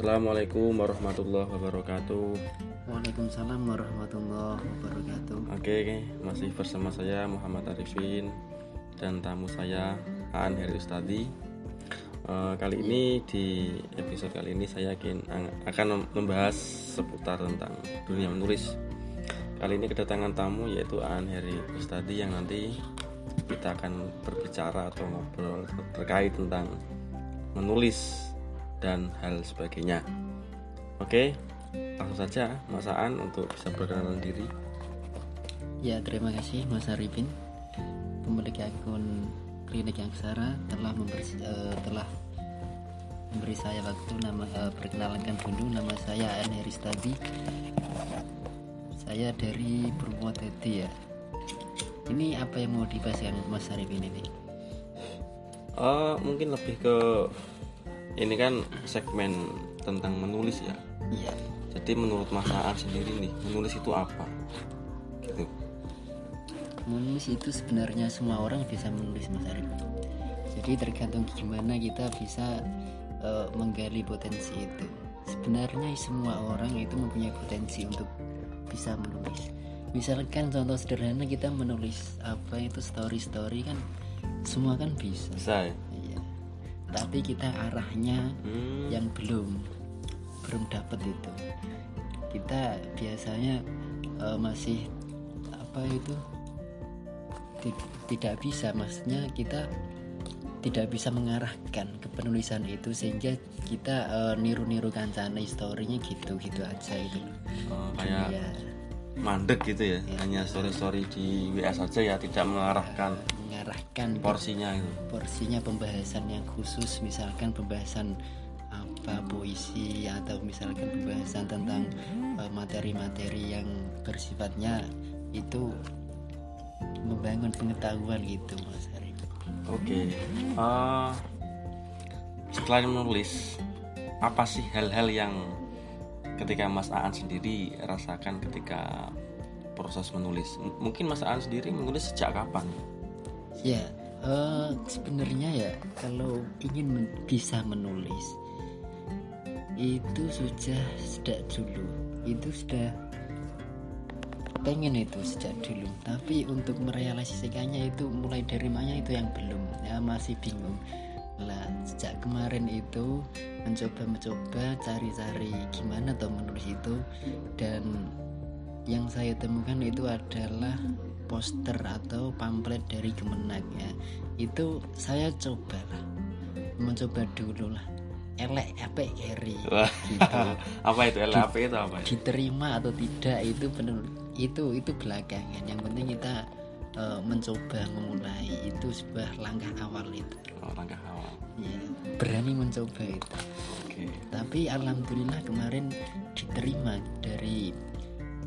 Assalamualaikum warahmatullahi wabarakatuh. Waalaikumsalam warahmatullahi wabarakatuh. Oke, masih bersama saya Muhammad Arifin dan tamu saya Aan Heri Ustadi. Eh, kali ini di episode kali ini saya akan akan membahas seputar tentang dunia menulis. Kali ini kedatangan tamu yaitu Aan Heri Ustadi yang nanti kita akan berbicara atau ngobrol terkait tentang menulis dan hal sebagainya. Oke, langsung saja Mas Aan untuk bisa berkenalan diri. Ya, terima kasih Mas Arifin. Pemilik akun Klinik yang Aksara telah memberi, uh, telah memberi saya waktu nama uh, perkenalkan dulu nama saya Aan Heristadi. Saya dari Purwodadi ya. Ini apa yang mau dibahas yang Mas Arifin ini? Uh, mungkin lebih ke ini kan segmen tentang menulis ya? Iya. Jadi menurut Mas Aan sendiri nih menulis itu apa? Gitu. Menulis itu sebenarnya semua orang bisa menulis Mas Arif. Jadi tergantung gimana kita bisa uh, menggali potensi itu. Sebenarnya semua orang itu mempunyai potensi untuk bisa menulis. Misalkan contoh sederhana kita menulis apa itu story story kan semua kan bisa. Bisa ya tapi kita arahnya hmm. yang belum belum dapat itu kita biasanya uh, masih apa itu tidak bisa maksudnya kita tidak bisa mengarahkan ke penulisan itu sehingga kita uh, niru-niru kancana historinya gitu gitu aja itu oh, kayak ya. mandek gitu ya, ya hanya story-story di WA saja ya tidak mengarahkan mengarahkan porsinya itu porsinya pembahasan yang khusus misalkan pembahasan apa puisi atau misalkan pembahasan tentang eh, materi-materi uh, yang bersifatnya itu membangun pengetahuan gitu mas Arif. Oke. Okay. Uh, eh, setelah menulis apa sih hal-hal yang ketika Mas Aan sendiri rasakan ketika proses menulis? M mungkin Mas Aan sendiri menulis sejak kapan? Ya uh, sebenarnya ya kalau ingin men bisa menulis itu sudah sejak dulu. Itu sudah pengen itu sejak dulu. Tapi untuk merealisasikannya itu mulai dari mana itu yang belum. Ya masih bingung. Lah sejak kemarin itu mencoba-mencoba cari-cari gimana tuh menulis itu. Dan yang saya temukan itu adalah poster atau pamflet dari Kemenag ya. Itu saya coba lah. Mencoba dulu lah. Elek apa Gary gitu. apa itu? Elek apa itu apa diterima atau tidak itu benar itu itu belakangan. Yang penting kita uh, mencoba memulai. Itu sebuah langkah awal itu. Oh, langkah awal. Ya, berani mencoba itu. Okay. tapi alhamdulillah kemarin diterima dari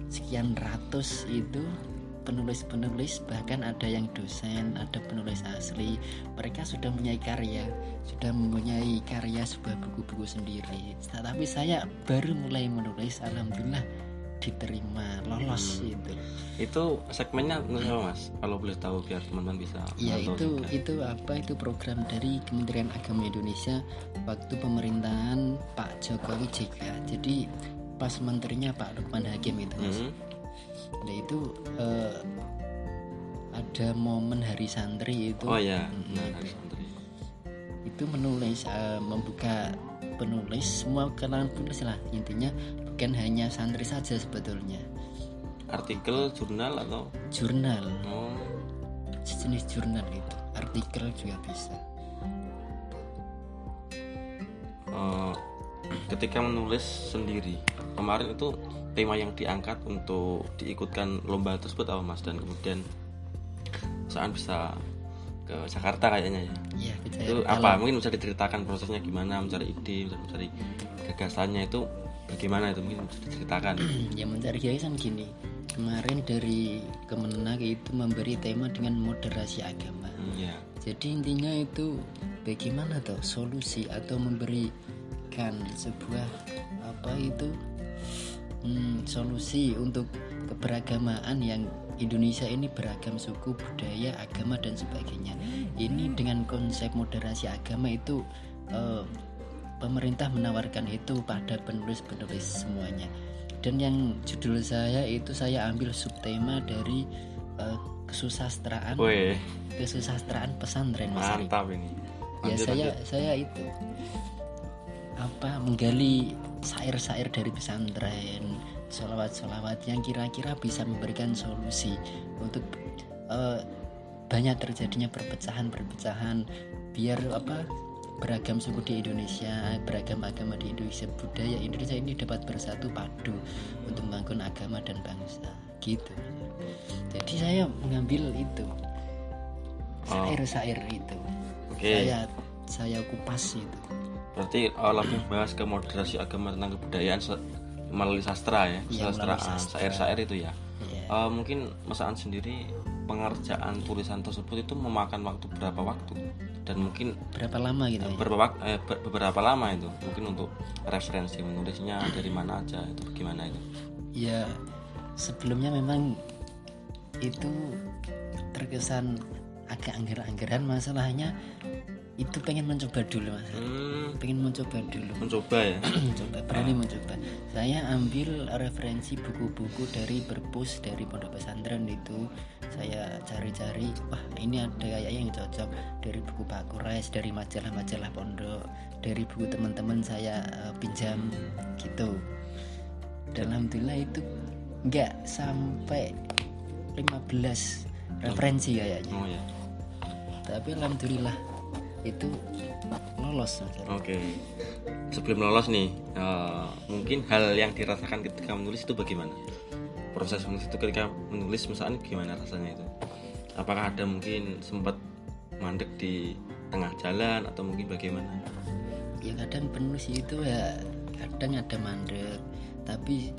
sekian ratus itu penulis-penulis bahkan ada yang dosen ada penulis asli mereka sudah mempunyai karya sudah mempunyai karya sebuah buku-buku sendiri. Tapi saya baru mulai menulis alhamdulillah diterima lolos hmm. itu itu segmennya apa mas? Kalau boleh tahu biar teman-teman bisa ya itu juga. itu apa? Itu program dari Kementerian Agama Indonesia waktu pemerintahan Pak Jokowi JK. Jadi pas menterinya Pak Lukman Hakim itu mas. Hmm nah itu uh, ada momen hari santri itu. Oh ya nah, hari santri. Itu menulis uh, membuka penulis semua kalangan penulis lah. Intinya bukan hanya santri saja sebetulnya. Artikel jurnal atau? Jurnal. Oh. sejenis jurnal itu artikel juga bisa. Uh, ketika menulis sendiri kemarin itu tema yang diangkat untuk diikutkan lomba tersebut apa mas dan kemudian saat bisa ke Jakarta kayaknya ya. Iya, itu apa? Mungkin bisa diceritakan prosesnya gimana mencari ide, mencari gagasannya itu bagaimana itu mungkin bisa diceritakan. ya mencari gagasan gini. Kemarin dari Kemenag itu memberi tema dengan moderasi agama. Hmm, ya. Jadi intinya itu bagaimana tuh solusi atau memberikan sebuah apa itu hmm, solusi untuk keberagamaan yang Indonesia ini beragam suku, budaya, agama dan sebagainya. Ini dengan konsep moderasi agama itu uh, pemerintah menawarkan itu pada penulis-penulis semuanya dan yang judul saya itu saya ambil subtema dari uh, kesusastraan Weh, kesusastraan pesantren Mas mantap ini. ya Lanjut, saya lanjut. saya itu apa menggali syair-syair dari pesantren solawat-solawat yang kira-kira bisa memberikan solusi untuk eh, banyak terjadinya perpecahan-perpecahan biar apa beragam suku di Indonesia beragam agama di Indonesia budaya Indonesia ini dapat bersatu padu untuk membangun agama dan bangsa gitu jadi saya mengambil itu Oh. syair-syair itu Oke. saya saya kupas itu Berarti uh, lebih bahas ke moderasi agama tentang kebudayaan melalui sastra ya, melalui sastraan, sastra. syair-syair itu ya. Iya. Uh, mungkin Mas Aan sendiri pengerjaan tulisan tersebut itu memakan waktu berapa waktu dan mungkin berapa lama gitu ya? beberapa wak- eh, be- beberapa lama itu mungkin untuk referensi menulisnya dari mana aja itu bagaimana itu ya sebelumnya memang itu terkesan agak angger-anggeran masalahnya itu pengen mencoba dulu mas. Hmm, pengen mencoba dulu. Mencoba ya? Mencoba berani mencoba. Saya ambil referensi buku-buku dari perpus dari pondok pesantren itu. Saya cari-cari wah ini ada kayak yang cocok. Dari buku Pak Kures dari majalah-majalah pondok dari buku teman-teman saya eh, pinjam gitu. Dan alhamdulillah itu nggak sampai 15 referensi kayaknya. Oh ya tapi alhamdulillah itu lolos oke. Sebelum lolos nih eh, mungkin hal yang dirasakan ketika menulis itu bagaimana? Proses menulis itu ketika menulis misalnya gimana rasanya itu? Apakah ada mungkin sempat mandek di tengah jalan atau mungkin bagaimana? Ya kadang penulis itu ya kadang ada mandek. Tapi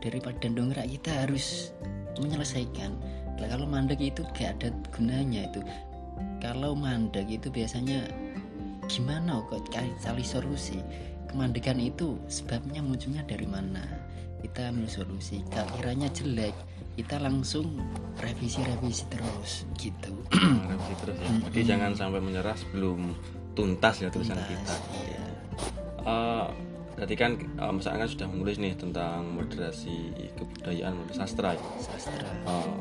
daripada dongkrak kita harus menyelesaikan. Kalau mandek itu gak ada gunanya itu kalau mandek itu biasanya gimana kok cari, solusi? Kemandekan itu sebabnya munculnya dari mana? Kita ambil solusi. Kalau kiranya jelek. Kita langsung revisi-revisi terus gitu. Revisi terus ya. Jadi jangan sampai menyerah sebelum tuntas ya tulisan Tuntas, kita. iya. Eh, berarti kan eh, Mas Aan kan sudah menulis nih tentang moderasi kebudayaan moderasi sastra ya. sastra Eh,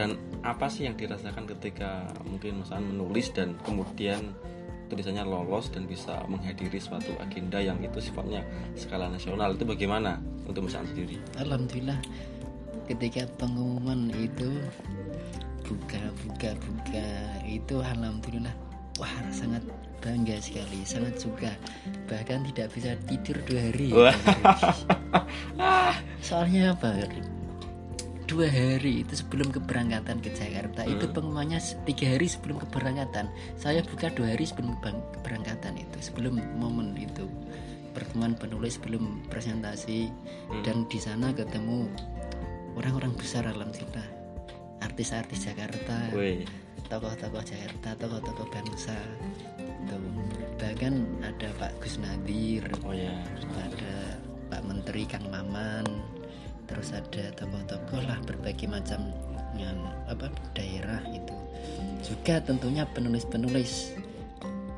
dan apa sih yang dirasakan ketika mungkin Mas Aan menulis dan kemudian tulisannya lolos dan bisa menghadiri suatu agenda yang itu sifatnya skala nasional itu bagaimana untuk Mas Aan sendiri? Alhamdulillah ketika pengumuman itu buka buka buka itu alhamdulillah wah sangat bangga sekali sangat suka. Bahkan tidak bisa tidur dua hari. Soalnya apa? Dua hari itu sebelum keberangkatan ke Jakarta. Itu Hmm. pengumumannya se- tiga hari sebelum keberangkatan. Saya buka dua hari sebelum keberangkatan itu sebelum momen itu. Pertemuan penulis sebelum presentasi. Hmm. dan di sana ketemu orang-orang besar alhamdulillah artis-artis Jakarta tokoh-tokoh Jakarta tokoh-tokoh bangsa tuh bahkan ada Pak Gus Nadir oh ya, ada Pak Menteri Kang Maman terus ada tokoh-tokoh lah berbagai macam yang apa daerah itu. Juga tentunya penulis-penulis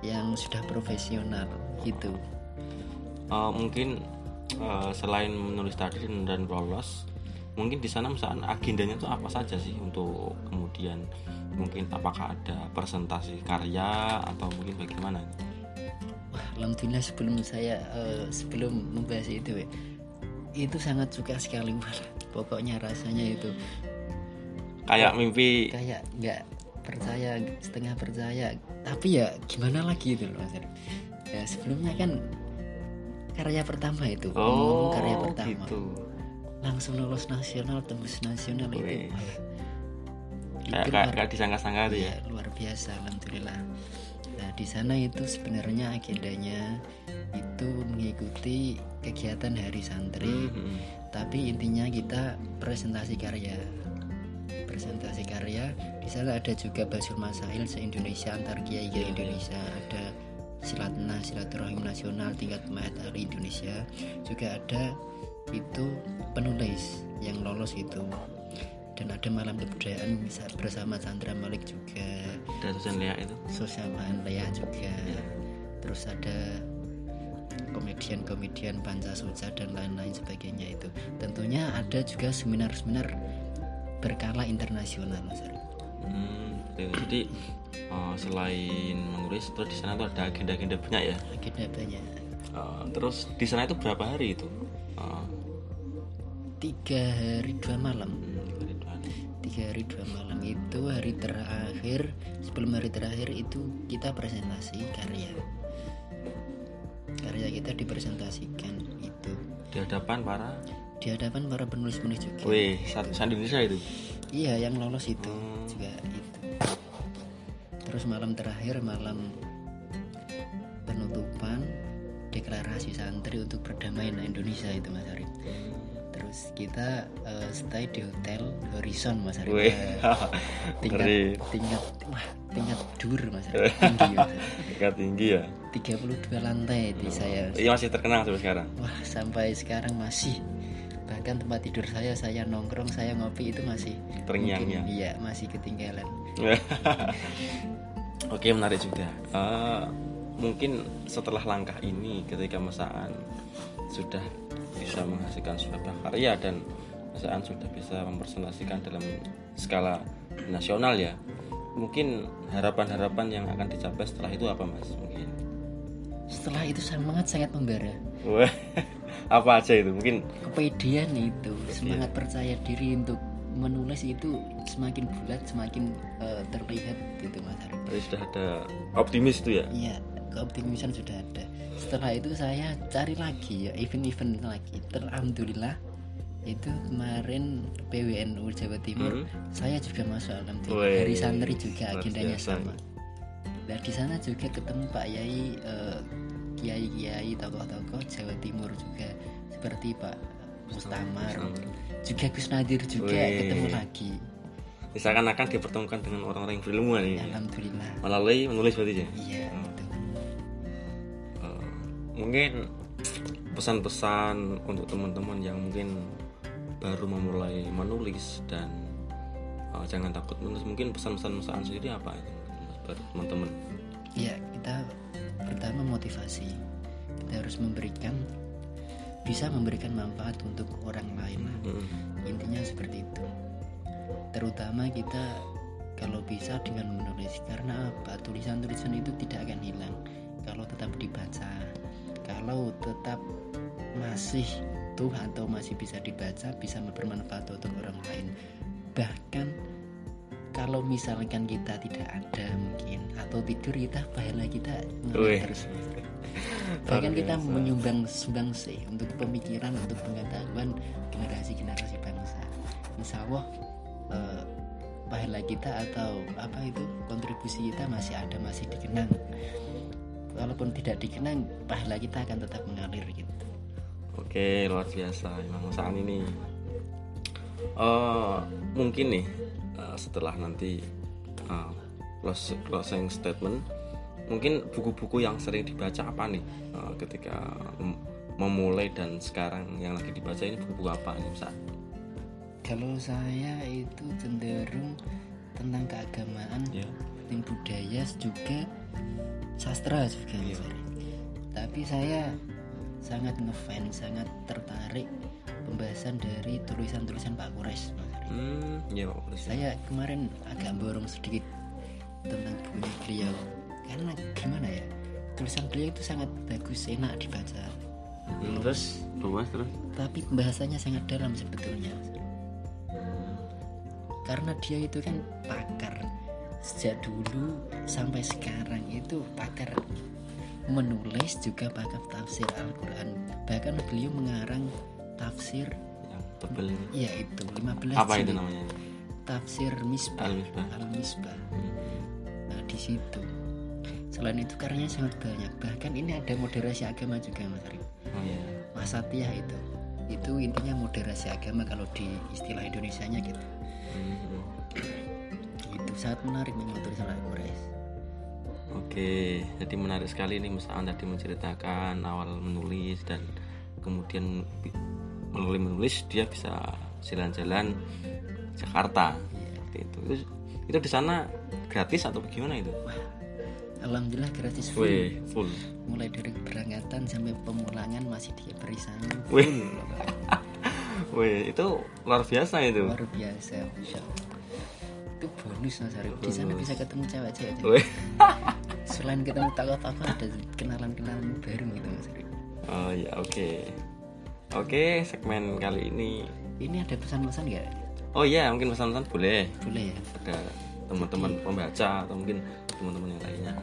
yang sudah profesional gitu. Eh, mungkin eh, selain menulis tadi dan, dan lolos, mungkin di sana misalkan agendanya itu apa saja sih untuk kemudian mungkin apakah ada presentasi karya atau mungkin bagaimana? Wah, alhamdulillah sebelum saya eh, sebelum membahas itu ya, itu sangat suka sekali pokoknya rasanya itu. Kayak mimpi. kayak nggak percaya setengah percaya. Tapi ya gimana lagi itu loh Mas? Ya sebelumnya kan karya pertama itu ngomong oh karya pertama. gitu. langsung lolos nasional tembus nasional Wih. Kayak itu kayak disangka-sangka tuh ya. ya, luar biasa alhamdulillah. Nah di sana itu sebenarnya agendanya itu mengikuti kegiatan hari santri. Mhm. tapi intinya kita presentasi karya. Presentasi karya. Di sana ada juga basul masail se Indonesia antar kiai kiai Indonesia. Ada silatna silaturahim nasional tingkat mahatari Indonesia. Juga ada itu penulis yang lolos itu dan ada malam kebudayaan bisa bersama Chandra Malik juga. Dan Susan Lea itu. Sosamaan Lea juga. Terus ada komedian-komedian Pancasuca dan lain-lain sebagainya itu. Tentunya ada juga seminar-seminar berkala internasional Mas. Hmm, jadi uh, selain menulis terus di sana tuh ada agenda-agenda banyak ya? Agenda banyak. Uh, terus di sana itu berapa hari itu? Uh, tiga hari dua malam tiga hari dua malam. Itu hari terakhir sebelum hari terakhir itu kita presentasi karya. Karya kita dipresentasikan itu. Di hadapan para? Di hadapan para penulis-penulis juga. Wih satu Indonesia itu? Iya yang lolos itu Hmm. juga itu. Terus malam terakhir malam penutupan deklarasi santri untuk perdamaian Indonesia itu Mas Arif terus kita eh, stay di hotel Horizon Mas Arif. Tingkat ngeri. tingkat wah tingkat dur Mas Arif. Tinggi Mas Arif. tingkat tinggi ya? 32 lantai di saya. Iya masih terkenal sampai sekarang. Wah sampai sekarang masih. Bahkan tempat tidur saya saya nongkrong saya ngopi itu masih Terngiang-ngiang. mungkin- iya masih ketinggalan. Oke menarik juga. Eh, mungkin setelah langkah ini, ketika Masaan sudah bisa menghasilkan sebuah karya dan Masaan sudah bisa mempresentasikan dalam skala nasional ya, mungkin harapan-harapan yang akan dicapai setelah itu apa mas? Mungkin. setelah itu semangat sangat membara apa aja itu? Mungkin kepedean itu semangat percaya diri untuk menulis itu semakin bulat semakin eh, terlihat gitu Mas tadi sudah ada optimis itu ya. Iya, keoptimisan sudah ada. Setelah itu saya cari lagi ya event-event lagi. Teralhamdulillah itu kemarin PWNU Jawa Timur Hmm. saya juga masuk alhamdulillah Wih, hari santri juga agendanya sama. Dan di sana juga ketemu Pak Yai eh, kiai-kiai tokoh-tokoh Jawa Timur juga seperti Pak Mustamar juga Gus Nadir juga Wih. ketemu lagi. Misalkan akan dipertemukan dengan orang-orang yang berilmuwan ini. Alhamdulillah. Melalui menulis berarti ya. Iya, itu. Mungkin pesan-pesan untuk teman-teman yang mungkin baru memulai menulis dan eh, jangan takut menulis mungkin pesan-pesan pesan sendiri apa itu buat teman-teman Ya, kita pertama motivasi. Kita harus memberikan bisa memberikan manfaat untuk orang lain. Mm. Intinya seperti itu. Terutama kita kalau bisa dengan menulis karena apa? Tulisan-tulisan itu tidak akan hilang kalau tetap dibaca. Kalau tetap masih tuh atau masih bisa dibaca bisa bermanfaat untuk orang lain. Bahkan kalau misalkan kita tidak ada mungkin atau tidur kita pahala kita terus bahkan kita biasa. menyumbang sumbang sih untuk pemikiran untuk pengetahuan generasi generasi bangsa insya Allah eh, pahala kita atau apa itu kontribusi kita masih ada masih dikenang walaupun tidak dikenang pahala kita akan tetap mengalir gitu. Oke luar biasa. Emang saat ini Eh, mungkin nih eh, setelah nanti close- closing statement mungkin buku-buku yang sering dibaca apa nih eh, ketika mem- memulai dan sekarang yang lagi dibaca ini buku-buku apa nih Sa? kalau saya itu cenderung tentang keagamaan ya. dan budaya juga sastra juga Mas Ari. tapi saya sangat ngefans sangat tertarik pembahasan dari tulisan-tulisan Pak Kures Mas hmm ya Pak Polisi. saya kemarin agak borong sedikit tentang bukunya beliau. Karena gimana ya tulisan beliau itu sangat bagus enak dibaca. Hmm, terus? Luas terus? Tapi pembahasannya sangat dalam sebetulnya. Karena dia itu kan pakar sejak dulu sampai sekarang itu pakar menulis juga pakar tafsir Al-Quran. Bahkan beliau mengarang tafsir yang tebel ini. Ya itu 15 apa itu jilid. namanya tafsir misbah Al-Misbah. Al-Misbah. nah di situ. Selain itu karyanya sangat banyak. Bahkan ini ada moderasi agama juga mas Arif oh iya. Wasatiyah itu. Itu intinya moderasi agama kalau di istilah Indonesia nya gitu. Hmm. itu sangat menarik memang tulisan Al-Qur'an Oke, jadi menarik sekali nih Mas Aan tadi menceritakan awal menulis dan kemudian melalui menulis dia bisa jalan-jalan Jakarta. Seperti itu. Itu, itu di sana gratis atau bagaimana itu? alhamdulillah gratis full Wih, full. mulai dari keberangkatan sampai pemulangan masih sangu Wih. full Wih, itu luar biasa itu. luar biasa Masya Allah. Itu bonus mas Arif di sana bisa ketemu cewek-cewek selain ketemu tokoh-tokoh ada kenalan-kenalan baru gitu mas Arif Oh ya, oke. Oke, segmen kali ini. ini ada pesan-pesan nggak Oh iya, mungkin pesan-pesan boleh. boleh ya Ada teman-teman pembaca atau mungkin teman-teman yang lainnya.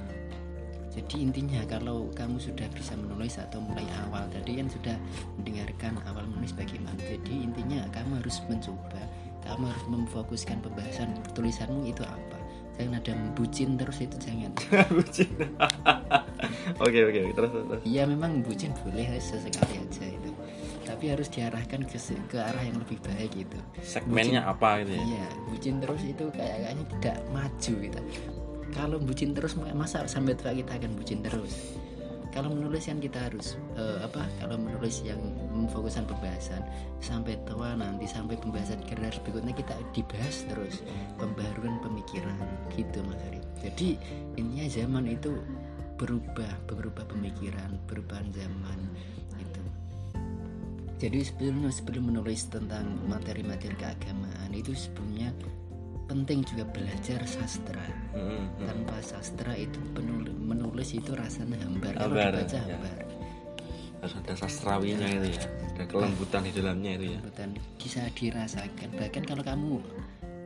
jadi intinya kalau kamu sudah bisa menulis atau mulai awal tadi kan sudah mendengarkan awal menulis bagaimana jadi intinya kamu harus mencoba kamu harus memfokuskan pembahasan tulisanmu itu apa? Jangan ada bucin terus itu jangan. Bucin. Oke, oke, terus terus. Iya memang bucin boleh sesekali aja itu. Tapi harus diarahkan ke ke arah yang lebih baik gitu. Segmennya apa gitu ya? iya bucin terus itu kayak kayaknya tidak maju gitu. Kalau bucin terus masa sampai tua kita akan bucin terus kalau menulis kan kita harus eh, apa kalau menulis yang memfokuskan pembahasan sampai tua nanti sampai pembahasan generasi berikutnya kita dibahas terus. Pembaharuan pemikiran gitu mas Arif jadi intinya zaman itu berubah berubah pemikiran perubahan zaman itu jadi sebelum sebelum menulis tentang materi-materi keagamaan itu sebelumnya penting juga belajar sastra Hmm, hmm. tanpa sastra itu penul- menulis itu rasanya hambar kalau Hambar, dibaca ya. hambar Harus ada sastrawinya itu ya. Ada kelembutan di dalamnya itu ya. dan bisa dirasakan bahkan kalau kamu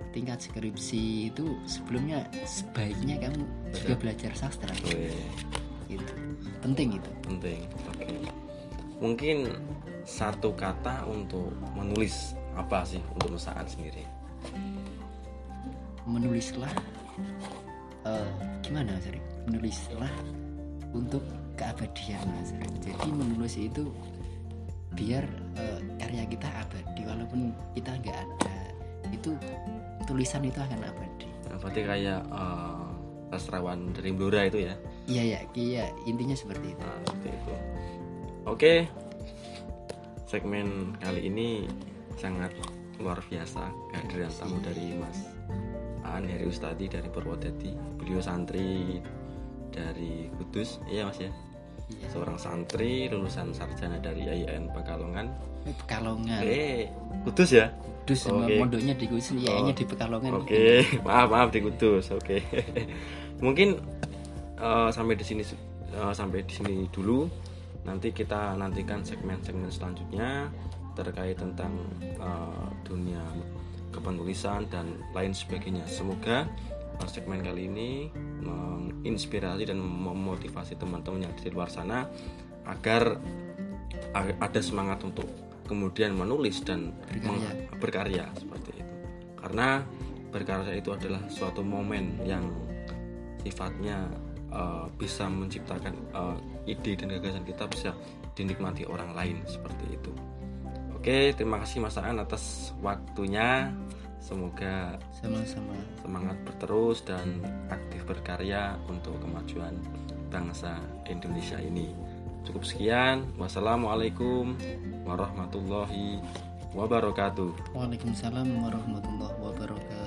tingkat skripsi itu sebelumnya sebaiknya kamu juga belajar sastra Wih, gitu penting itu penting. Oke. Mungkin satu kata untuk menulis apa sih untuk Nusaan sendiri? Menulislah eh, gimana Arif? menulislah untuk keabadian Mas jadi menulis itu biar eh, karya kita abadi walaupun kita nggak ada itu tulisan itu akan abadi Nah, berarti kayak sastrawan dari Blora itu ya. iya ya iya intinya seperti itu Nah, seperti itu. Oke. Segmen kali ini sangat luar biasa kehadiran tamu dari Mas Aan Heri Ustadi dari Purwodadi. Beliau santri dari Kudus, iya Mas ya. iya Seorang santri lulusan sarjana dari IAIN Pekalongan. Pekalongan Eh, Kudus ya? dus Oke. mondoknya di Kudus ya Oh. di Pekalongan Oke, maaf maaf di Kudus. Oke. Mungkin eh, sampai di sini eh, sampai di sini dulu. Nanti kita nantikan segmen-segmen selanjutnya terkait tentang eh, dunia kepenulisan dan lain sebagainya. Semoga segmen kali ini menginspirasi dan memotivasi teman-teman yang di luar sana agar ada semangat untuk kemudian menulis dan Berkarya. berkarya seperti itu karena berkarya itu adalah suatu momen yang sifatnya uh, bisa menciptakan uh, ide dan gagasan kita bisa dinikmati orang lain seperti itu oke terima kasih Mas Aan atas waktunya semoga sama-sama semangat berterus dan aktif berkarya untuk kemajuan bangsa Indonesia ini. Cukup sekian. Wassalamualaikum warahmatullahi wabarakatuh. Waalaikumsalam warahmatullahi wabarakatuh